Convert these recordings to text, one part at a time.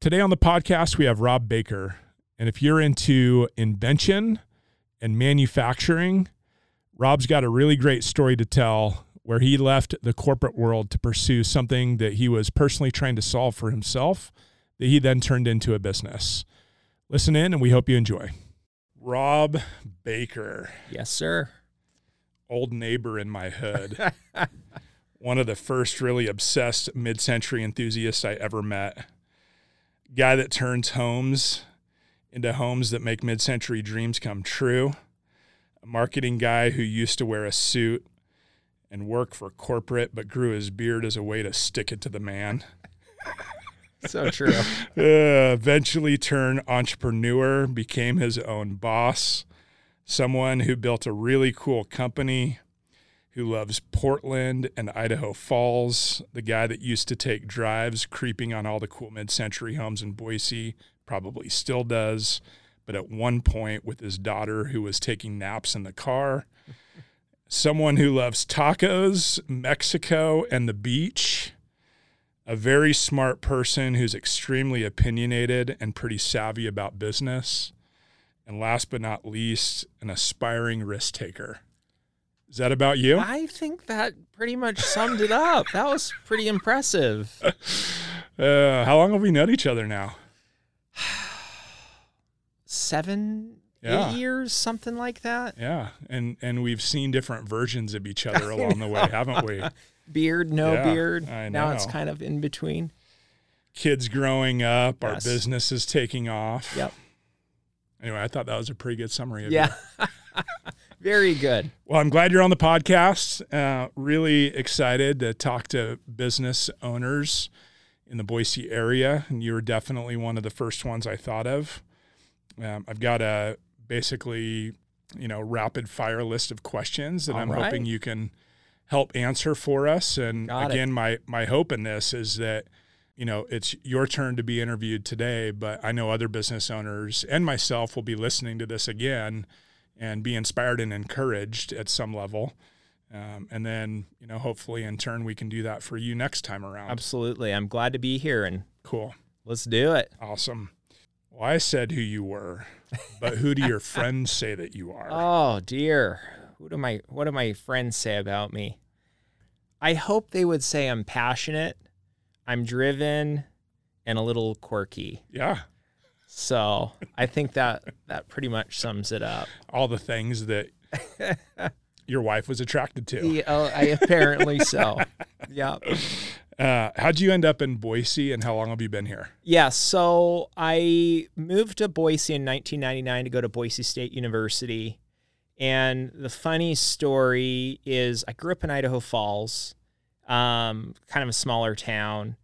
Today on the podcast, we have Rob Baker. And if you're into invention and manufacturing, Rob's got a really great story to tell where he left the corporate world to pursue something that he was personally trying to solve for himself that he then turned into a business. Listen in and we hope you enjoy. Rob Baker, Yes, sir. old neighbor in my hood. One of the first really obsessed mid century enthusiasts I ever met. Guy that turns homes into homes that make mid century dreams come true. A marketing guy who used to wear a suit and work for corporate, but grew his beard as a way to stick it to the man. So true. Uh, eventually turned entrepreneur, became his own boss, someone who built a really cool company, who loves Portland and Idaho Falls, the guy that used to take drives creeping on all the cool mid century homes in Boise, probably still does, but at one point with his daughter who was taking naps in the car. Someone who loves tacos, Mexico, and the beach a very smart person who's extremely opinionated and pretty savvy about business. And last but not least, an aspiring risk taker. Is that about you? I think that pretty much summed it up. That was pretty impressive. Uh, how long have we known each other now? Seven, Yeah. eight years, something like that. Yeah, and and we've seen different versions of each other along the way, haven't we? Beard, no Yeah, beard. I Now it's kind of in between. Kids growing up, our business is taking off. Yep. Anyway, I thought that was a pretty good summary of you. Yeah. Very good. Well, I'm glad you're on the podcast. Uh, really excited to talk to business owners in the Boise area, and you were definitely one of the first ones I thought of. Um, I've got a basically, you know, rapid fire list of questions that All I'm right. hoping you can help answer for us. And Got it. again, my my hope in this is that you know it's your turn to be interviewed today, but I know other business owners and myself will be listening to this again and be inspired and encouraged at some level. Um, and then, you know, hopefully in turn we can do that for you next time around. Absolutely. I'm glad to be here and Cool. let's do it. Awesome. Well, I said who you were, but who do your friends say that you are? Oh dear. Who do my what do my friends say about me? I hope they would say I'm passionate, I'm driven, and a little quirky. yeah. So I think that that pretty much sums it up. All the things that your wife was attracted to. Yeah, oh, I apparently so. Yeah. Uh, how'd you end up in Boise and how long have you been here? Yeah. So I moved to Boise in 1999 to go to Boise State University. And the funny story is I grew up in Idaho Falls, um, kind of a smaller town.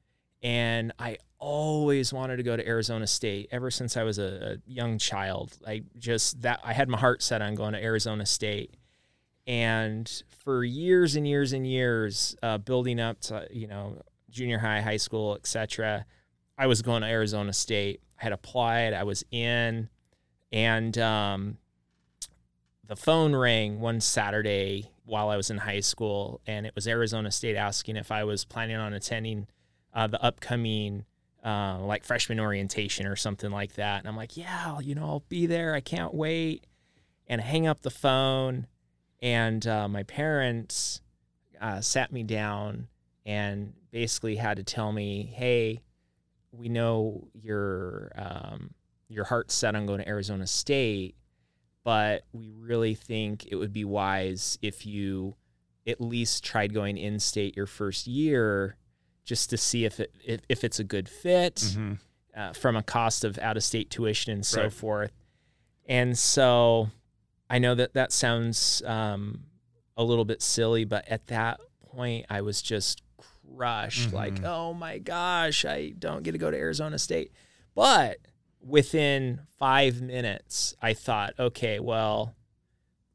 And I always wanted to go to Arizona State ever since I was a, a young child. I just that I had my heart set on going to Arizona State. And for years and years and years, uh, building up to you know junior high, high school, etc., I was going to Arizona State. I had applied. I was in, and um, the phone rang one Saturday while I was in high school, and it was Arizona State asking if I was planning on attending uh, the upcoming uh, like freshman orientation or something like that. And I'm like, yeah, you know, I'll be there. I can't wait. And I hang up the phone, and uh, my parents uh, sat me down and basically had to tell me, hey, we know your um, your heart's set on going to Arizona State, but we really think it would be wise if you at least tried going in state your first year just to see if it if, if it's a good fit Mm-hmm. uh, from a cost of out of state tuition and so Right. forth. And so I know that that sounds um, a little bit silly, but at that point, I was just crushed like, Mhm. oh my gosh, I don't get to go to Arizona State. But within five minutes, I thought, okay, well,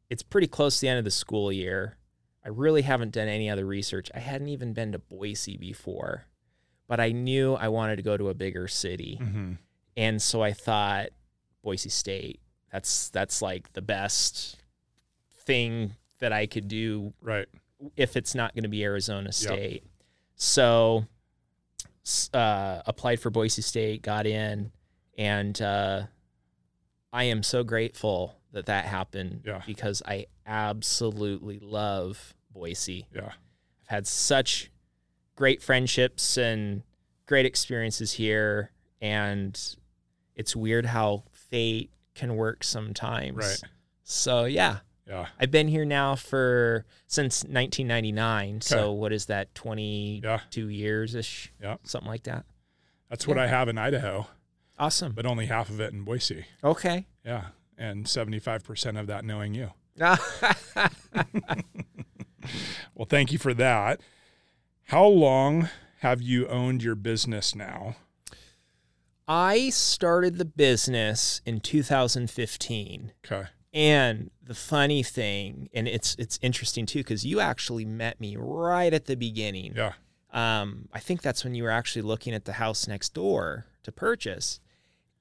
it's pretty close to the end of the school year. I really haven't done any other research. I hadn't even been to Boise before, but I knew I wanted to go to a bigger city. Mm-hmm. And so I thought Boise State. That's that's like the best thing that I could do Right. if it's not going to be Arizona State. So uh, applied for Boise State, got in, and uh, I am so grateful that that happened Yeah. because I absolutely love Boise. Yeah. I've had such great friendships and great experiences here, and it's weird how fate can work sometimes. Right. So yeah, Yeah. I've been here now for since 1999. So what is that? 22 Yeah. years ish. Yeah. something like that. That's what I have in Idaho, Awesome. but only half of it in Boise. Okay. Yeah. And 75% of that knowing you. Well, thank you for that. How long have you owned your business now? I started the business in 2015. Okay. And the funny thing, and it's it's interesting too, because you actually met me right at the beginning. Yeah. Um, I think that's when you were actually looking at the house next door to purchase.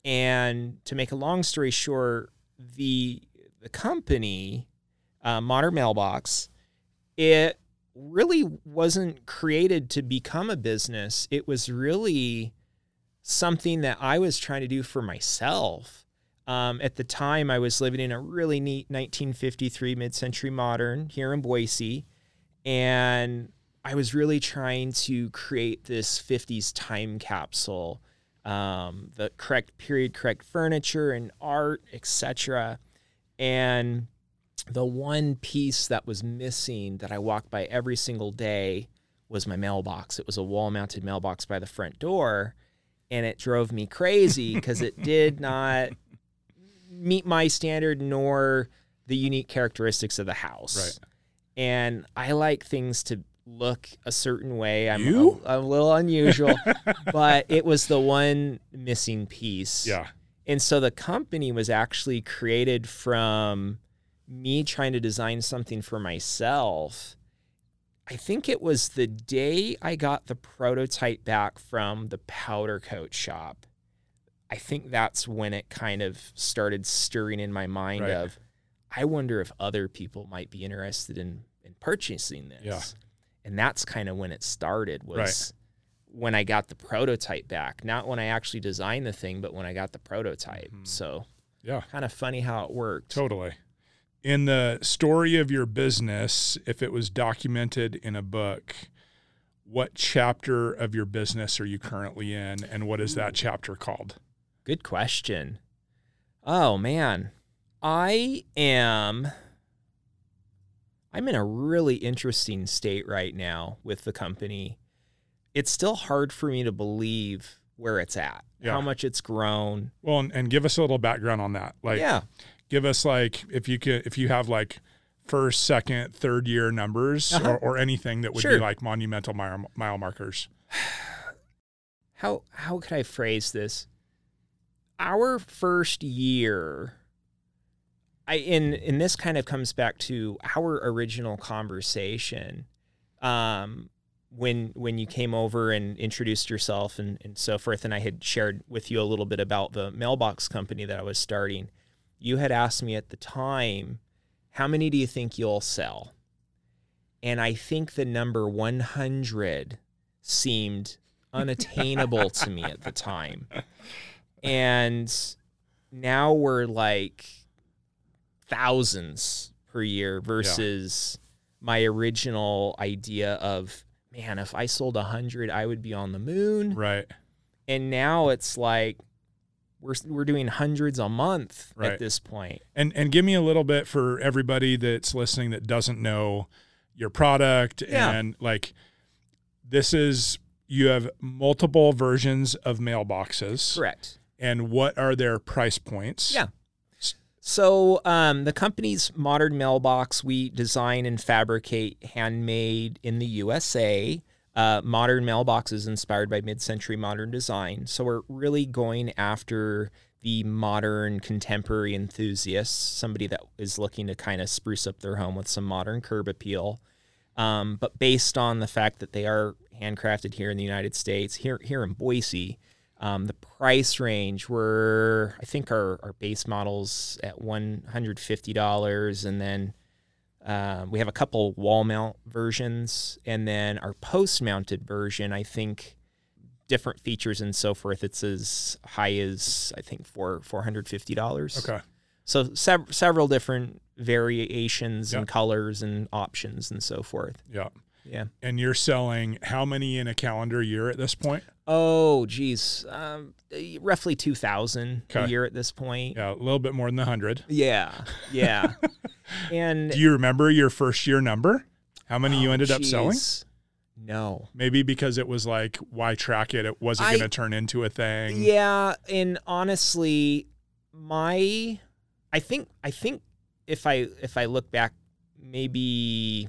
And to make a long story short, the the company, uh, Modern Mailbox, it really wasn't created to become a business. It was really something that I was trying to do for myself. Um, at the time, I was living in a really neat 1953 mid-century modern here in Boise, and I was really trying to create this 50s time capsule, um, the correct period, correct furniture and art, etc. And the one piece that was missing that I walked by every single day was my mailbox. It was a wall-mounted mailbox by the front door, and it drove me crazy because it did not meet my standard nor the unique characteristics of the house. Right. And I like things to look a certain way. I'm You? A, a little unusual, but it was the one missing piece. Yeah. And so the company was actually created from me trying to design something for myself. I think it was the day I got the prototype back from the powder coat shop. I think that's when it kind of started stirring in my mind Right. of I wonder if other people might be interested in in purchasing this. Yeah. And that's kind of when it started was Right. when I got the prototype back, not when I actually designed the thing, but when I got the prototype. Mhm. So Yeah. kind of funny how it worked. Totally. In the story of your business, if it was documented in a book, what chapter of your business are you currently in and what is that chapter called? Good question. Oh man. I am I'm in a really interesting state right now with the company. It's still hard for me to believe where it's at, Yeah. how much it's grown. Well, and, and give us a little background on that. Like yeah. give us like if you could if you have like first, second, third year numbers Uh-huh. or, or anything that would Sure. be like monumental mile, mile markers. how how could I phrase this? Our first year, I in and this kind of comes back to our original conversation. Um, when when you came over and introduced yourself and, and so forth, and I had shared with you a little bit about the mailbox company that I was starting, you had asked me at the time, how many do you think you'll sell? And I think the number 100 seemed unattainable to me at the time. And now we're like thousands per year versus my original idea of, man, if I sold 100, I would be on the moon. Right. And now it's like, we're, we're doing hundreds a month Right. at this point. And and give me a little bit for everybody that's listening that doesn't know your product Yeah. and like this is you have multiple versions of mailboxes Correct. and what are their price points? Yeah. So um, the company's modern mailbox we design and fabricate handmade in the USA. Uh, modern mailboxes inspired by mid-century modern design. So we're really going after the modern contemporary enthusiast, somebody that is looking to kind of spruce up their home with some modern curb appeal. Um, but based on the fact that they are handcrafted here in the United States, here here in Boise, um, the price range were I think our, our base models at one hundred fifty dollars, and then um, we have a couple wall mount versions, and then our post mounted version I think different features and so forth. It's as high as I think four four hundred fifty dollars. Okay. So sev- several different variations Yeah. and colors and options and so forth. Yeah. Yeah. And you're selling how many in a calendar year at this point? Oh, geez, um, roughly two thousand a year at this point. Yeah, a little bit more than the hundred. Yeah, yeah. and Do you remember your first year number? How many you Oh, ended up selling? No. Maybe because it was like, why track it? It wasn't going to turn into a thing. Yeah, and honestly, my I think I think if I if I look back maybe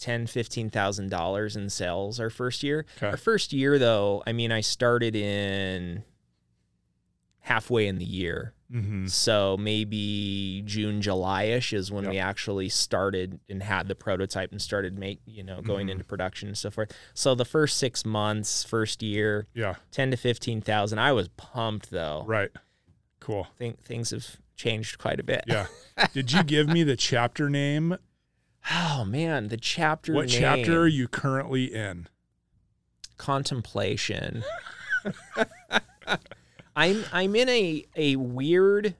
ten, fifteen thousand dollars in sales our first year. Okay. Our first year though, I mean I started in halfway in the year. Mm-hmm. So maybe June, July-ish is when Yep. we actually started and had the prototype and started make you know going Mhm. into production and so forth. So the first six months, first year, Yeah. ten to fifteen thousand. I was pumped though. Right. Cool. think things have changed quite a bit. Yeah. Did you give me the chapter name? Oh man, the chapter. What name, chapter are you currently in? Contemplation. I'm I'm in a a weird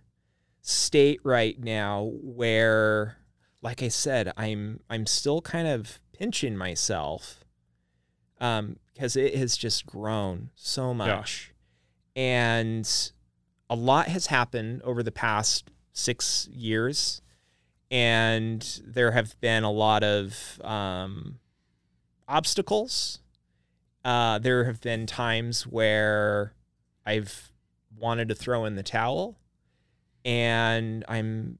state right now where, like I said, I'm I'm still kind of pinching myself, um, because it has just grown so much, and a lot has happened over the past six years, and there have been a lot of um, obstacles. Uh, there have been times where I've wanted to throw in the towel, and I'm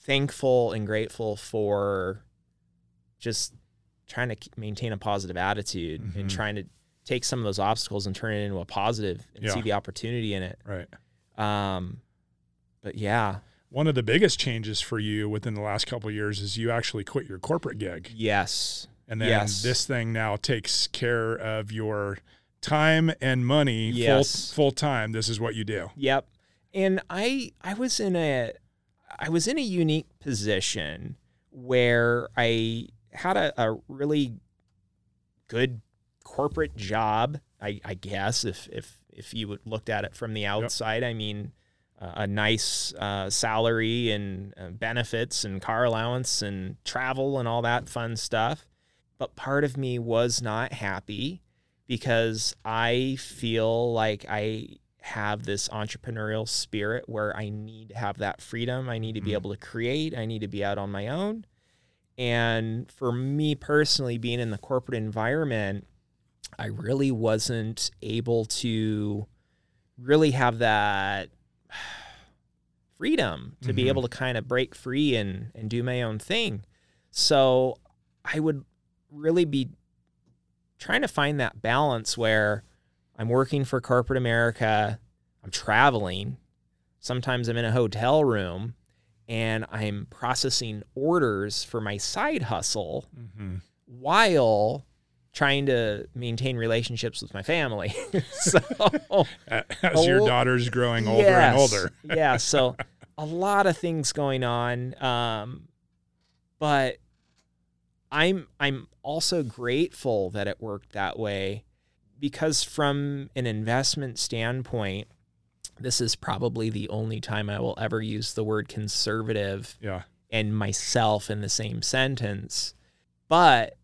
thankful and grateful for just trying to maintain a positive attitude Mhm. and trying to take some of those obstacles and turn it into a positive and Yeah. see the opportunity in it. Right. Um, but yeah, One of the biggest changes for you within the last couple of years is you actually quit your corporate gig. yes, And then Yes. this thing now takes care of your time and money Yes. full full time. This is what you do. Yep. And I I was in a I was in a unique position where I had a, a really good corporate job, I, I guess, if if if you looked at it from the outside. I mean, uh, a nice uh, salary and uh, benefits and car allowance and travel and all that fun stuff. But part of me was not happy because I feel like I have this entrepreneurial spirit where I need to have that freedom. I need to be Mhm. able to create. I need to be out on my own. And for me personally, being in the corporate environment, I really wasn't able to really have that freedom to be Mhm. able to kind of break free and, and do my own thing. So I would really be trying to find that balance where I'm working for corporate America, I'm traveling, sometimes I'm in a hotel room, and I'm processing orders for my side hustle Mm-hmm. while trying to maintain relationships with my family. so As your Oh, daughter's growing older and older. yeah, so a lot of things going on. Um, but I'm I'm also grateful that it worked that way because from an investment standpoint, this is probably the only time I will ever use the word conservative Yeah. and myself in the same sentence. But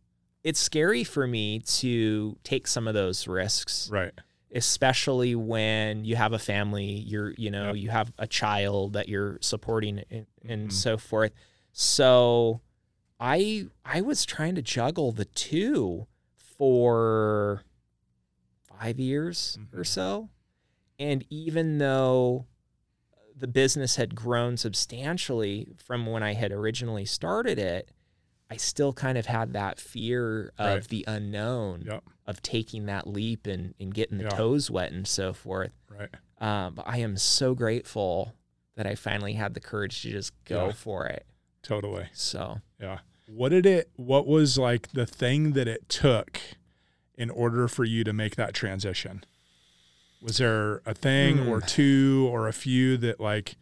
it's scary for me to take some of those risks Right. especially when you have a family you're you know Yep. you have a child that you're supporting and, and Mhm. so forth so i i was trying to juggle the two for five years or Mhm. so and even though the business had grown substantially from when i had originally started it i still kind of had that fear of Right. the unknown Yep. of taking that leap and, and getting the Yeah. toes wet and so forth. Right. Um, but I am so grateful that I finally had the courage to just go Yeah. for it. Totally. So Yeah. What did it what was like the thing that it took in order for you to make that transition? Was there a thing Hmm. or two or a few that like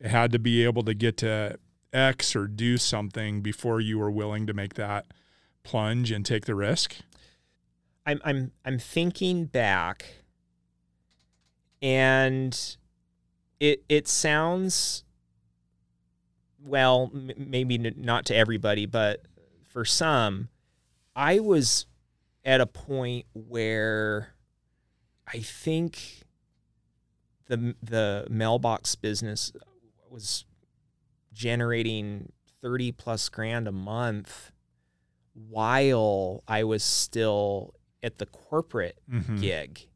it had to be able to get to X or do something before you were willing to make that plunge and take the risk? I'm I'm I'm thinking back, and it it sounds well, m- maybe not to everybody, but for some, I was at a point where I think the the mailbox business was generating 30 plus grand a month while I was still at the corporate Mhm. gig.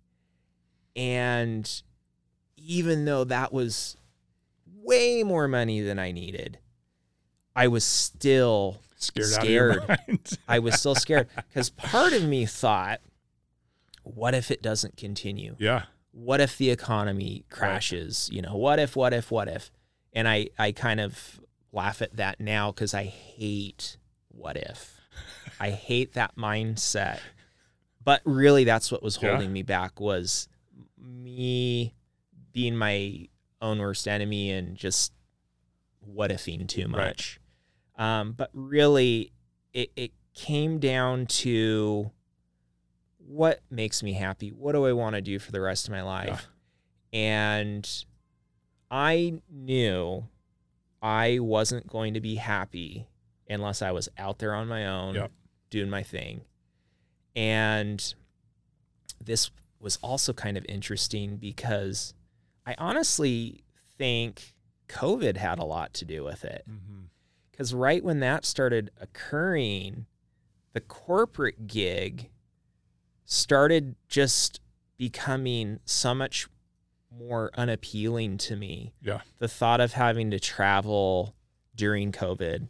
And even though that was way more money than I needed, I was still Scared, out of your Scared. I was still scared because part of me thought, what if it doesn't continue? yeah. What if the economy crashes? You know, what if, what if, what if? And I, I kind of laugh at that now because I hate what if. I hate that mindset. But really, that's what was Yeah. holding me back was me being my own worst enemy and just what ifing too Right. much. Um, but really, it, it came down to what makes me happy? What do I want to do for the rest of my life? And I knew I wasn't going to be happy unless I was out there on my own Yep. doing my thing. And this was also kind of interesting because I honestly think COVID had a lot to do with it. Mm-hmm. Because right when that started occurring, the corporate gig started just becoming so much more unappealing to me. Yeah. The thought of having to travel during COVID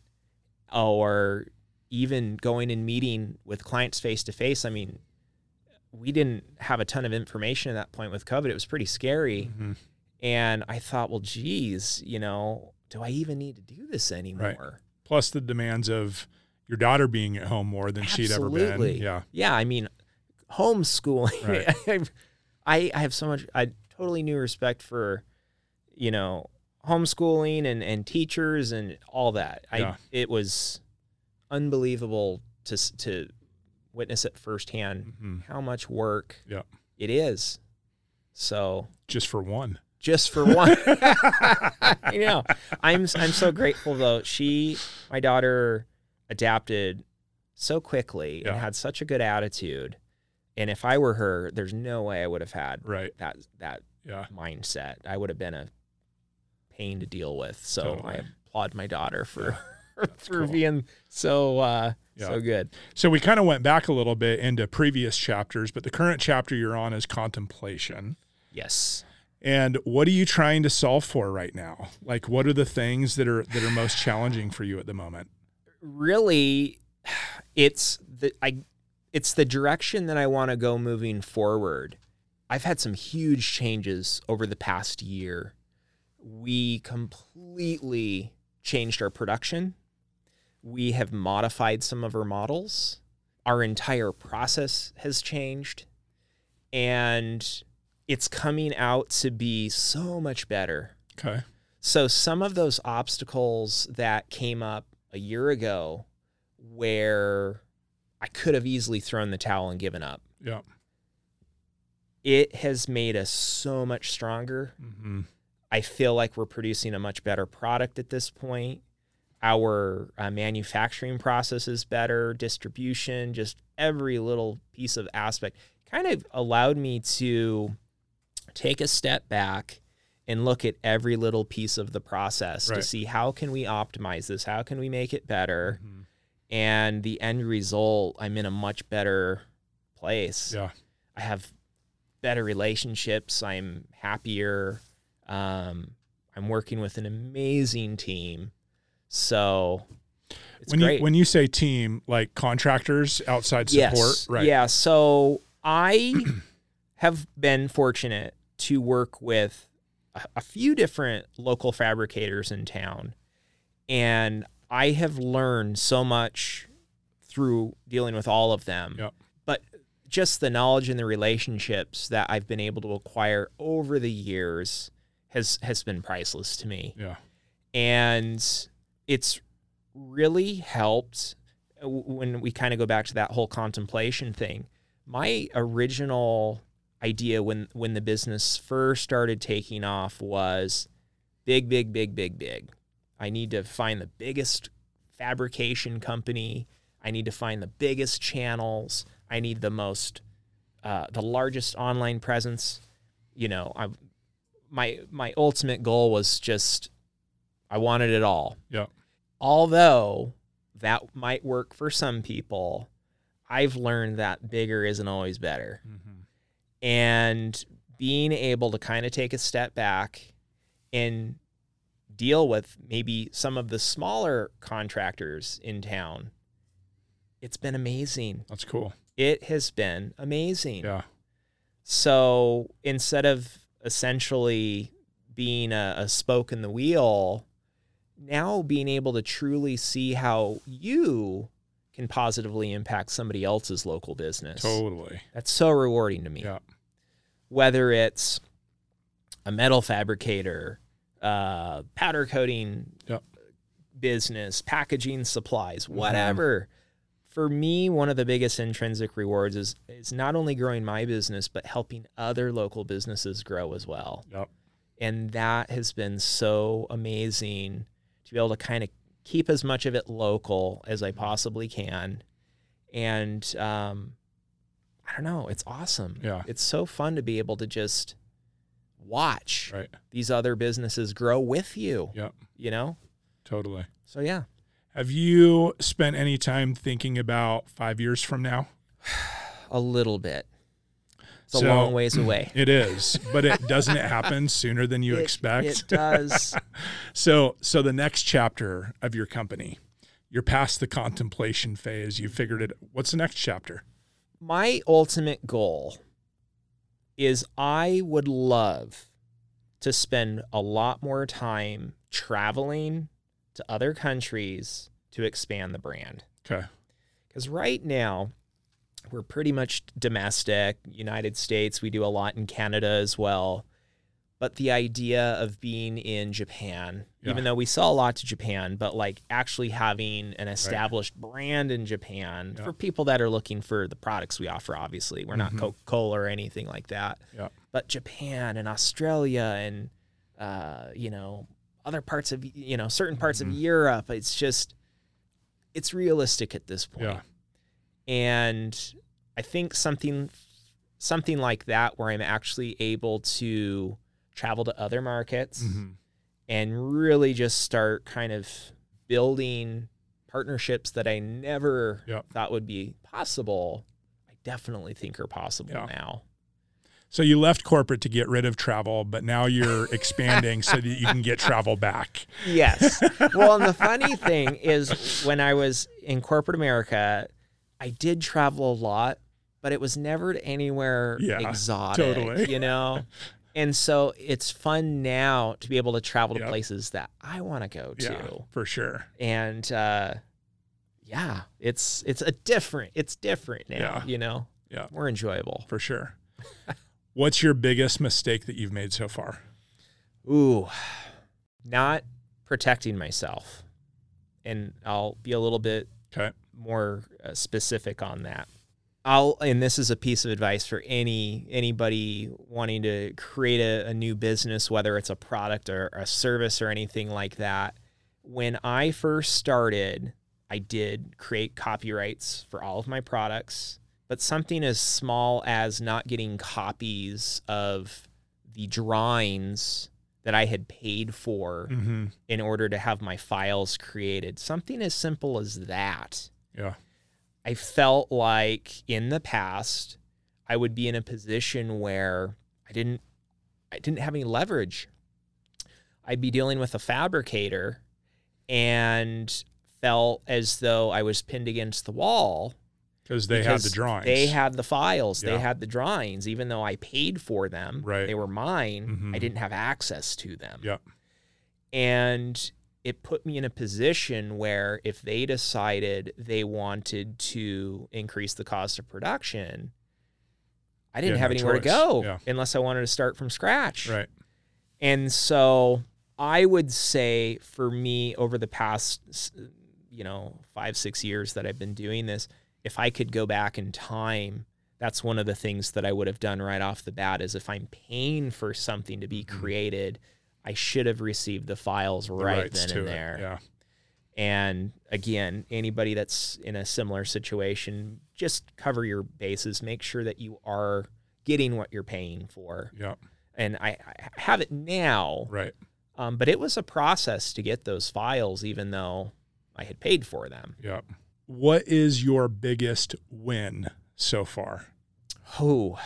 or even going and meeting with clients face to face. I mean, we didn't have a ton of information at that point with COVID. It was pretty scary. Mhm. And I thought, well, geez, you know, do I even need to do this anymore? Plus the demands of your daughter being at home more than she'd ever been. Absolutely. Yeah. Yeah, I mean, homeschooling. I I have so much. I totally new respect for, you know, homeschooling and and teachers and all that. I it was unbelievable to to witness it firsthand Mhm. how much work Yeah. it is. So Just for one. just for one. you know, I'm I'm so grateful though. She, my daughter, adapted so quickly Yeah. and had such a good attitude. And if I were her, there's no way I would have had Right. that that Yeah. mindset. I would have been a pain to deal with. So Totally. I applaud my daughter for for cool. being so uh, Yeah. so good. So we kind of went back a little bit into previous chapters, but the current chapter you're on is contemplation. Yes. And what are you trying to solve for right now? Like what are the things that are that are most challenging for you at the moment? really it's the I it's the direction that I want to go moving forward. I've had some huge changes over the past year. We completely changed our production. We have modified some of our models. Our entire process has changed and it's coming out to be so much better. Okay. So some of those obstacles that came up a year ago where I could have easily thrown the towel and given up. Yeah. It has made us so much stronger. hmm I feel like we're producing a much better product at this point. Our uh, manufacturing process is better, distribution, just every little piece of aspect kind of allowed me to take a step back and look at every little piece of the process to see how can we optimize this? How can we make it better? Mhm. And the end result, I'm in a much better place. Yeah. I have better relationships. I'm happier. Um, I'm working with an amazing team. So it's when great. you when you say team, like contractors, outside support, yes. right? Yeah. So I have been fortunate to work with a, a few different local fabricators in town. And I have learned so much through dealing with all of them. Yep. Just the knowledge and the relationships that I've been able to acquire over the years has has been priceless to me Yeah. and it's really helped uh, when we kind of go back to that whole contemplation thing my original idea when when the business first started taking off was big, big, big, big, big. I need to find the biggest fabrication company. I need to find the biggest channels. I need the most, uh, the largest online presence. You know, I, my my ultimate goal was just, I wanted it all. Yeah. Although that might work for some people, I've learned that bigger isn't always better. Mm-hmm. And being able to kind of take a step back and deal with maybe some of the smaller contractors in town, it's been amazing. That's cool. It has been amazing. Yeah. So instead of essentially being a, a spoke in the wheel, now being able to truly see how you can positively impact somebody else's local business. Totally. That's so rewarding to me. Yeah. Whether it's a metal fabricator, uh, powder coating Yep. business, packaging supplies, Mm-hmm. For me, one of the biggest intrinsic rewards is is not only growing my business, but helping other local businesses grow as well. Yep. And that has been so amazing to be able to kind of keep as much of it local as I possibly can. And um, I don't know, it's awesome. Yeah. It's so fun to be able to just watch Right. these other businesses grow with you, Yep. you know? Totally. So, yeah. Have you spent any time thinking about five years from now? A little bit. It's a long ways away. It is, but it doesn't it happen sooner than you It- expect. It does. So, so the next chapter of your company, you're past the contemplation phase. You figured it. What's the next chapter? My ultimate goal is I would love to spend a lot more time traveling to other countries to expand the brand. Okay. Because right now, we're pretty much domestic, United States. We do a lot in Canada as well. But the idea of being in Japan, Yeah. even though we sell a lot to Japan, but like actually having an established brand in Japan Yeah. for people that are looking for the products we offer, obviously. We're not Mhm. Coca Cola or anything like that. Yeah. But Japan and Australia and, uh, you know, other parts of, you know, certain parts Mhm. of Europe, it's just, it's realistic at this point Yeah. and I think something something like that where I'm actually able to travel to other markets Mhm. and really just start kind of building partnerships that I never Yep. thought would be possible. I definitely think are possible Yeah. now. So you left corporate to get rid of travel, but now you're expanding so that you can get travel back. Yes. well, and the funny thing is when I was in corporate America, I did travel a lot, but it was never to anywhere Yeah, exotic, totally. you know? And so it's fun now to be able to travel to Yep. places that I want to go to. Yeah, for sure. And uh yeah, it's it's a different it's different now, Yeah. you know? Yeah. More enjoyable. For sure. What's your biggest mistake that you've made so far? Ooh, not protecting myself. And I'll be a little bit Okay. more uh, specific on that. I'll and this is a piece of advice for any anybody wanting to create a, a new business, whether it's a product or a service or anything like that. When I first started, I did create copyrights for all of my products, but something as small as not getting copies of the drawings that I had paid for Mm-hmm. in order to have my files created. Something as simple as that. Yeah. I felt like in the past I would be in a position where I didn't I didn't have any leverage. I'd be dealing with a fabricator and felt as though I was pinned against the wall Because they had the drawings. They had the files. Yeah. They had the drawings. Even though I paid for them, Right. they were mine. Mhm. I didn't have access to them. Yep. And it put me in a position where if they decided they wanted to increase the cost of production, I didn't have no anywhere to go Yeah. unless I wanted to start from scratch. Right. And so I would say for me over the past, you know, five, six years that I've been doing this, if I could go back in time, that's one of the things that I would have done right off the bat is if I'm paying for something to be Mhm. created, I should have received the files right rights then and it, there. Yeah. And again, anybody that's in a similar situation, just cover your bases. Make sure that you are getting what you're paying for. Yeah. And I, I have it now, Right. um, but it was a process to get those files, even though I had paid for them. Yeah. What is your biggest win so far? Oh,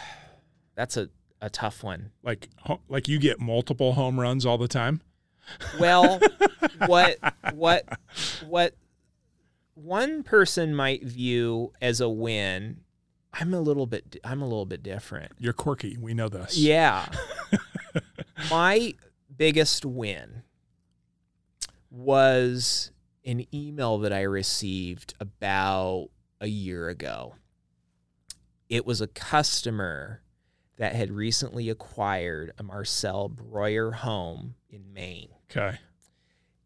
that's a, a tough one. Like, like you get multiple home runs all the time. Well, what what what one person might view as a win, I'm a little bit I'm a little bit different. You're quirky. We know this. Yeah. My biggest win was an email that I received about a year ago. It was a customer that had recently acquired a Marcel Breuer home in Maine Okay.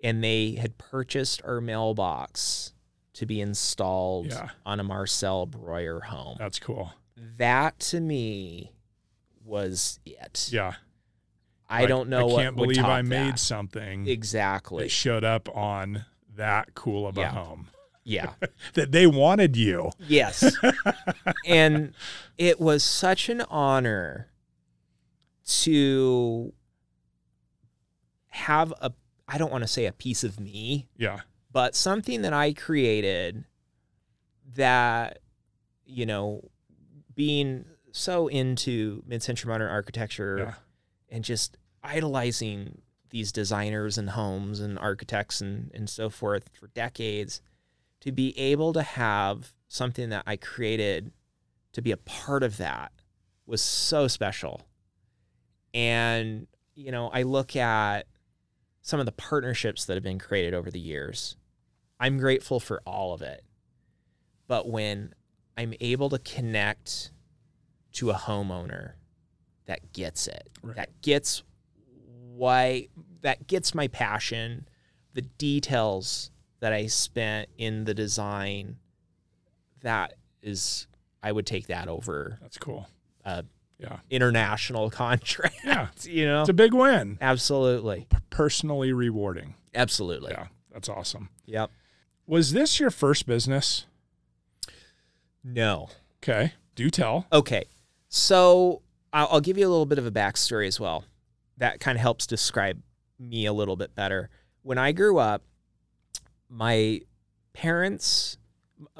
and they had purchased our mailbox to be installed Yeah. on a Marcel Breuer home. That's cool. That to me was it. Yeah. I Like, don't know I can't believe I made that. something exactly. that showed up on that cool of a Yeah. home Yeah. that they wanted you. yes. and it was such an honor to have a I don't want to say a piece of me, Yeah. but something that I created that, you know, being so into mid century modern architecture Yeah. and just idolizing these designers and homes and architects and, and so forth for decades, to be able to have something that I created to be a part of that was so special. And, you know, I look at some of the partnerships that have been created over the years. I'm grateful for all of it. But when I'm able to connect to a homeowner that gets it, Right. that gets why that gets my passion, the details that I spent in the design, that is I would take that over That's cool. Yeah. international contract. Yeah. you know? It's a big win. Absolutely. P- personally rewarding. Absolutely. Yeah. That's awesome. Yep. Was this your first business? No. Okay. Do tell. Okay. So I'll, I'll give you a little bit of a backstory as well. That kind of helps describe me a little bit better. When I grew up, my parents,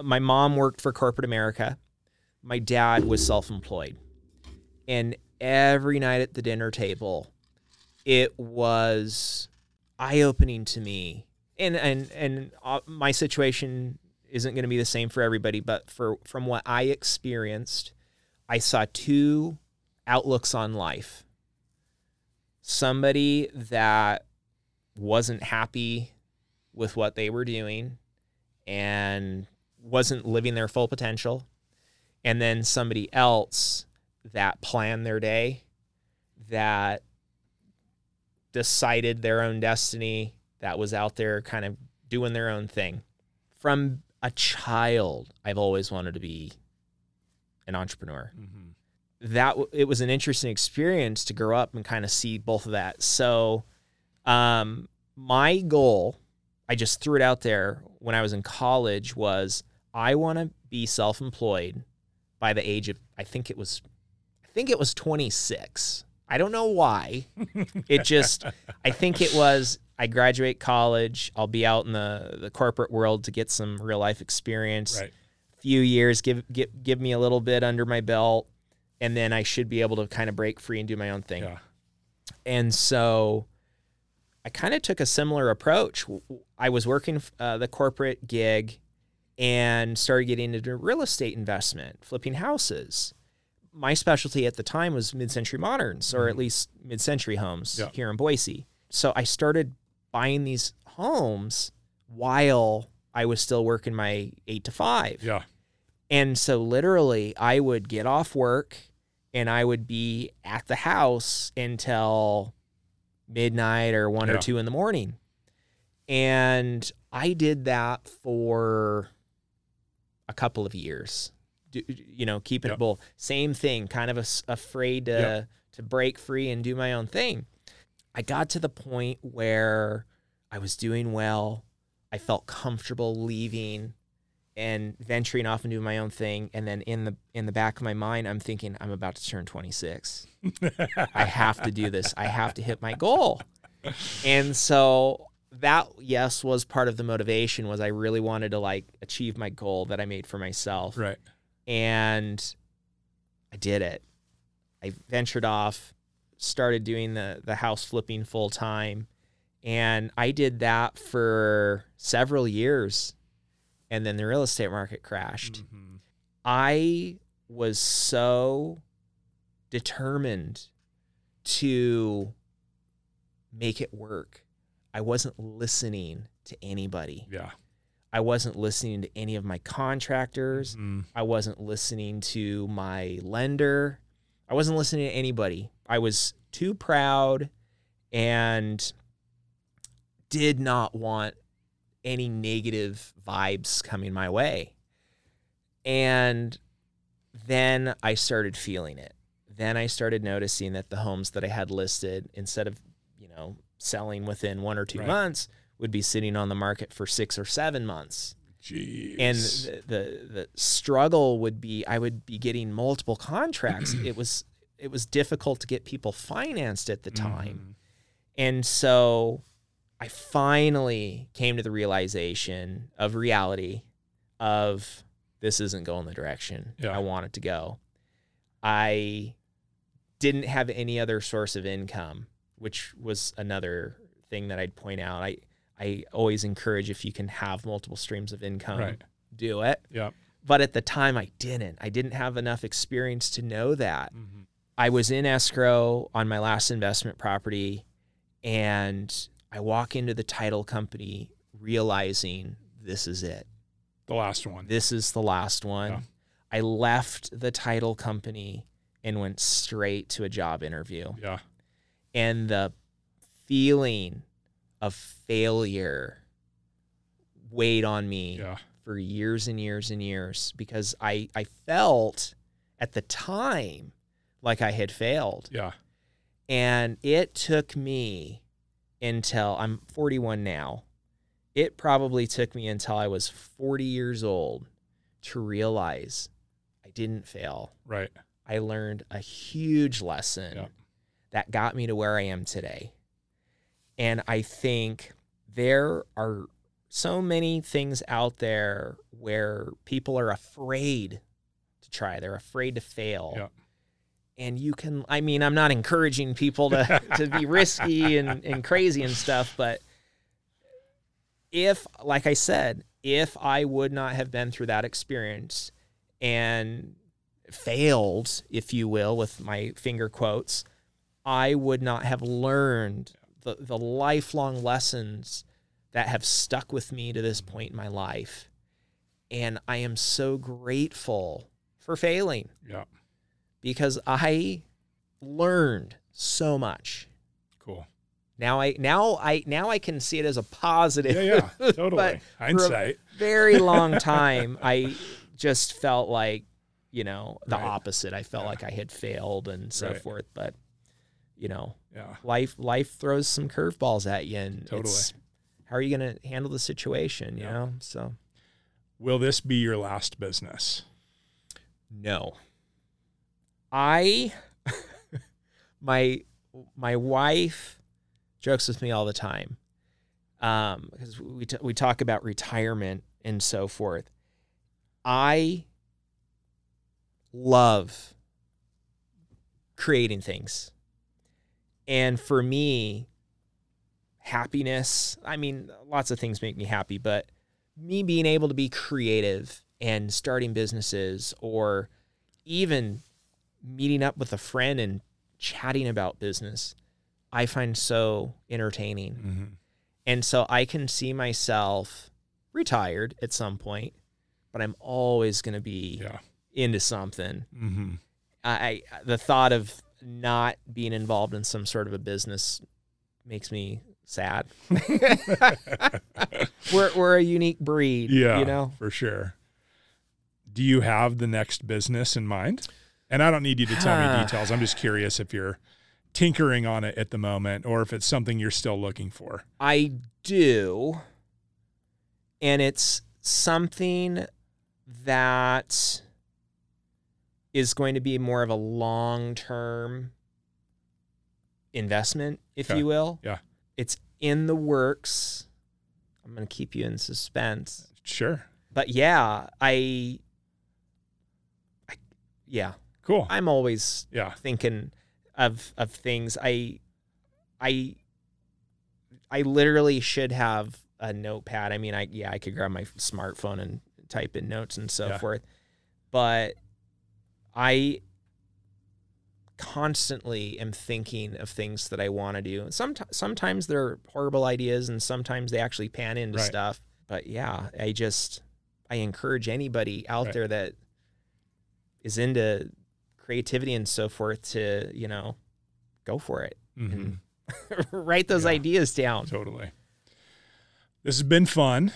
my mom worked for corporate America. My dad was self employed. And every night at the dinner table, it was eye opening to me. And, and, and uh, my situation isn't going to be the same for everybody, but for from what I experienced, I saw two outlooks on life. Somebody that wasn't happy with what they were doing and wasn't living their full potential, and then somebody else that planned their day, that decided their own destiny, that was out there kind of doing their own thing. From a child, I've always wanted to be an entrepreneur. Mm-hmm. That it was an interesting experience to grow up and kind of see both of that. So, um, my goal, I just threw it out there when I was in college, was I want to be self-employed by the age of I think it was, I think it was 26. I don't know why. it just, I think it was. I graduate college. I'll be out in the the corporate world to get some real life experience Right. few years, give give give me a little bit under my belt, and then I should be able to kind of break free and do my own thing. Yeah. And so I kind of took a similar approach. I was working uh, the corporate gig and started getting into real estate investment, flipping houses. My specialty at the time was mid-century moderns, or at least mid-century homes Yeah. here in Boise. So I started buying these homes while I was still working my eight to five. Yeah. And so literally I would get off work and I would be at the house until midnight or one Yeah. or two in the morning. And I did that for a couple of years, do, you know, keeping Yep. it bold. Same thing, kind of a afraid to Yep. to break free and do my own thing. I got to the point where I was doing well. I felt comfortable leaving and venturing off and doing my own thing. And then in the in the back of my mind, I'm thinking, I'm about to turn 26. I have to do this. I have to hit my goal. And so that yes was part of the motivation was I really wanted to like achieve my goal that I made for myself. right. And I did it. I ventured off, started doing the the house flipping full time, and I did that for several years. And then the real estate market crashed. Mhm. I was so determined to make it work. I wasn't listening to anybody. Yeah. I wasn't listening to any of my contractors. Mm. I wasn't listening to my lender. I wasn't listening to anybody. I was too proud and did not want any negative vibes coming my way. And then I started feeling it. Then I started noticing that the homes that I had listed, instead of, you know, selling within one or two Right. months, would be sitting on the market for six or seven months Jeez. and the, the the struggle would be I would be getting multiple contracts. it was it was difficult to get people financed at the time. Mhm. And so I finally came to the realization of reality of this isn't going the direction Yeah. I want it to go. I didn't have any other source of income, which was another thing that I'd point out. I I always encourage if you can have multiple streams of income, Right. do it. Yep. But at the time I didn't. I didn't have enough experience to know that. Mhm. I was in escrow on my last investment property and I walk into the title company realizing this is it. The last one. This is the last one. Yeah. I left the title company and went straight to a job interview. Yeah. And the feeling of failure weighed on me Yeah. for years and years and years because I, I felt at the time like I had failed. Yeah. And it took me until I'm 41 now. It probably took me until I was 40 years old to realize I didn't fail. Right. I learned a huge lesson Yeah. that got me to where I am today. And I think there are so many things out there where people are afraid to try, they're afraid to fail. Yeah. And you can, I mean, I'm not encouraging people to, to be risky and, and crazy and stuff, but if, like I said, if I would not have been through that experience and failed, if you will, with my finger quotes, I would not have learned the, the lifelong lessons that have stuck with me to this point in my life. And I am so grateful for failing Yeah. Because I learned so much. Cool. Now I now I now I can see it as a positive. Yeah. Yeah. Totally. But Hindsight. very long time I just felt like, you know, the Right. opposite. I felt Yeah. like I had failed and so Right. forth. But, you know, Yeah. life life throws some curveballs at you and Totally. it's how are you gonna handle the situation, you Yeah. know? So Will this be your last business? no. I my my wife jokes with me all the time um because we t- we talk about retirement and so forth. I love creating things. And for me happiness i mean lots of things make me happy but me being able to be creative and starting businesses or even meeting up with a friend and chatting about business i find so entertaining Mm-hmm. and so I can see myself retired at some point, but I'm always going to be Yeah. into something. Mm-hmm. I, I the thought of not being involved in some sort of a business makes me sad. we're we're a unique breed, Yeah. you know. For sure. Do you have the next business in mind? And I don't need you to tell me details. I'm just curious if you're tinkering on it at the moment or if it's something you're still looking for. I do. And it's something that is going to be more of a long term investment, if Okay. you will. Yeah. It's in the works. I'm going to keep you in suspense. Sure. But yeah, I, I yeah, Cool. I'm always yeah. thinking of of things. I I I literally should have a notepad. I mean, I yeah, I could grab my smartphone and type in notes and so Yeah. forth. But I constantly am thinking of things that I want to do. Sometimes sometimes they're horrible ideas and sometimes they actually pan into Right. stuff. But yeah, I just I encourage anybody out Right. there that is into creativity and so forth to, you know, go for it. Mhm. Write those Yeah. ideas down. Totally. This has been fun.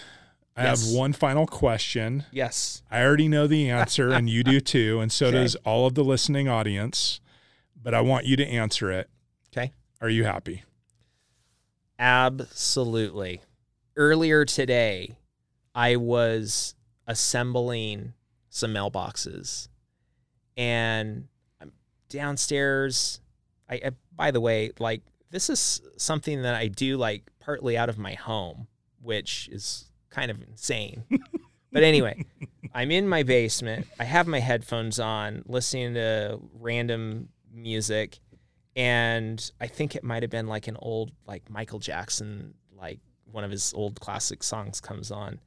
I Yes. have one final question. Yes. I already know the answer, and you do too, and so Okay. does all of the listening audience. But I want you to answer it. Okay. Are you happy? Absolutely. Earlier today, I was assembling some mailboxes and I'm downstairs. I, I by the way, like this is something that I do like partly out of my home, which is kind of insane. but anyway, I'm in my basement. I have my headphones on, listening to random music, and I think it might have been like an old like Michael Jackson, like one of his old classic songs comes on.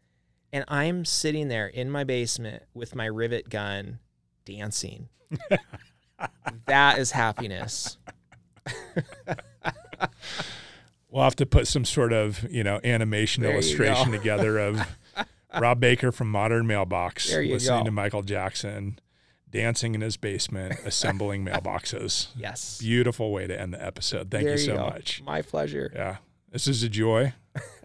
And I'm sitting there in my basement with my rivet gun dancing. that is happiness. We'll have to put some sort of, you know, animation There illustration together of Rob Baker from Modern Mailbox listening go. to Michael Jackson dancing in his basement, assembling mailboxes. Yes. Beautiful way to end the episode. Thank There you so go. much. My pleasure. Yeah. This is a joy.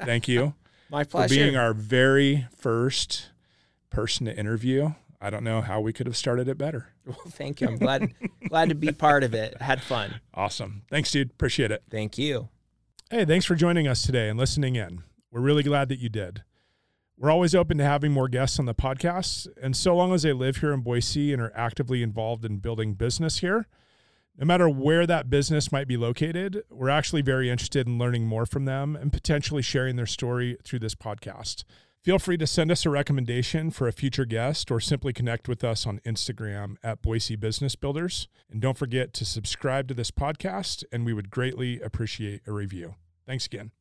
Thank you My for pleasure. being our very first person to interview. I don't know how we could have started it better. well, thank you. I'm glad glad to be part of it. Had fun. Awesome. Thanks, dude. Appreciate it. Thank you. Hey, thanks for joining us today and listening in. We're really glad that you did. We're always open to having more guests on the podcast. And so long as they live here in Boise and are actively involved in building business here, no matter where that business might be located, we're actually very interested in learning more from them and potentially sharing their story through this podcast. Feel free to send us a recommendation for a future guest or simply connect with us on Instagram at Boise Business Builders. And don't forget to subscribe to this podcast, and we would greatly appreciate a review. Thanks again.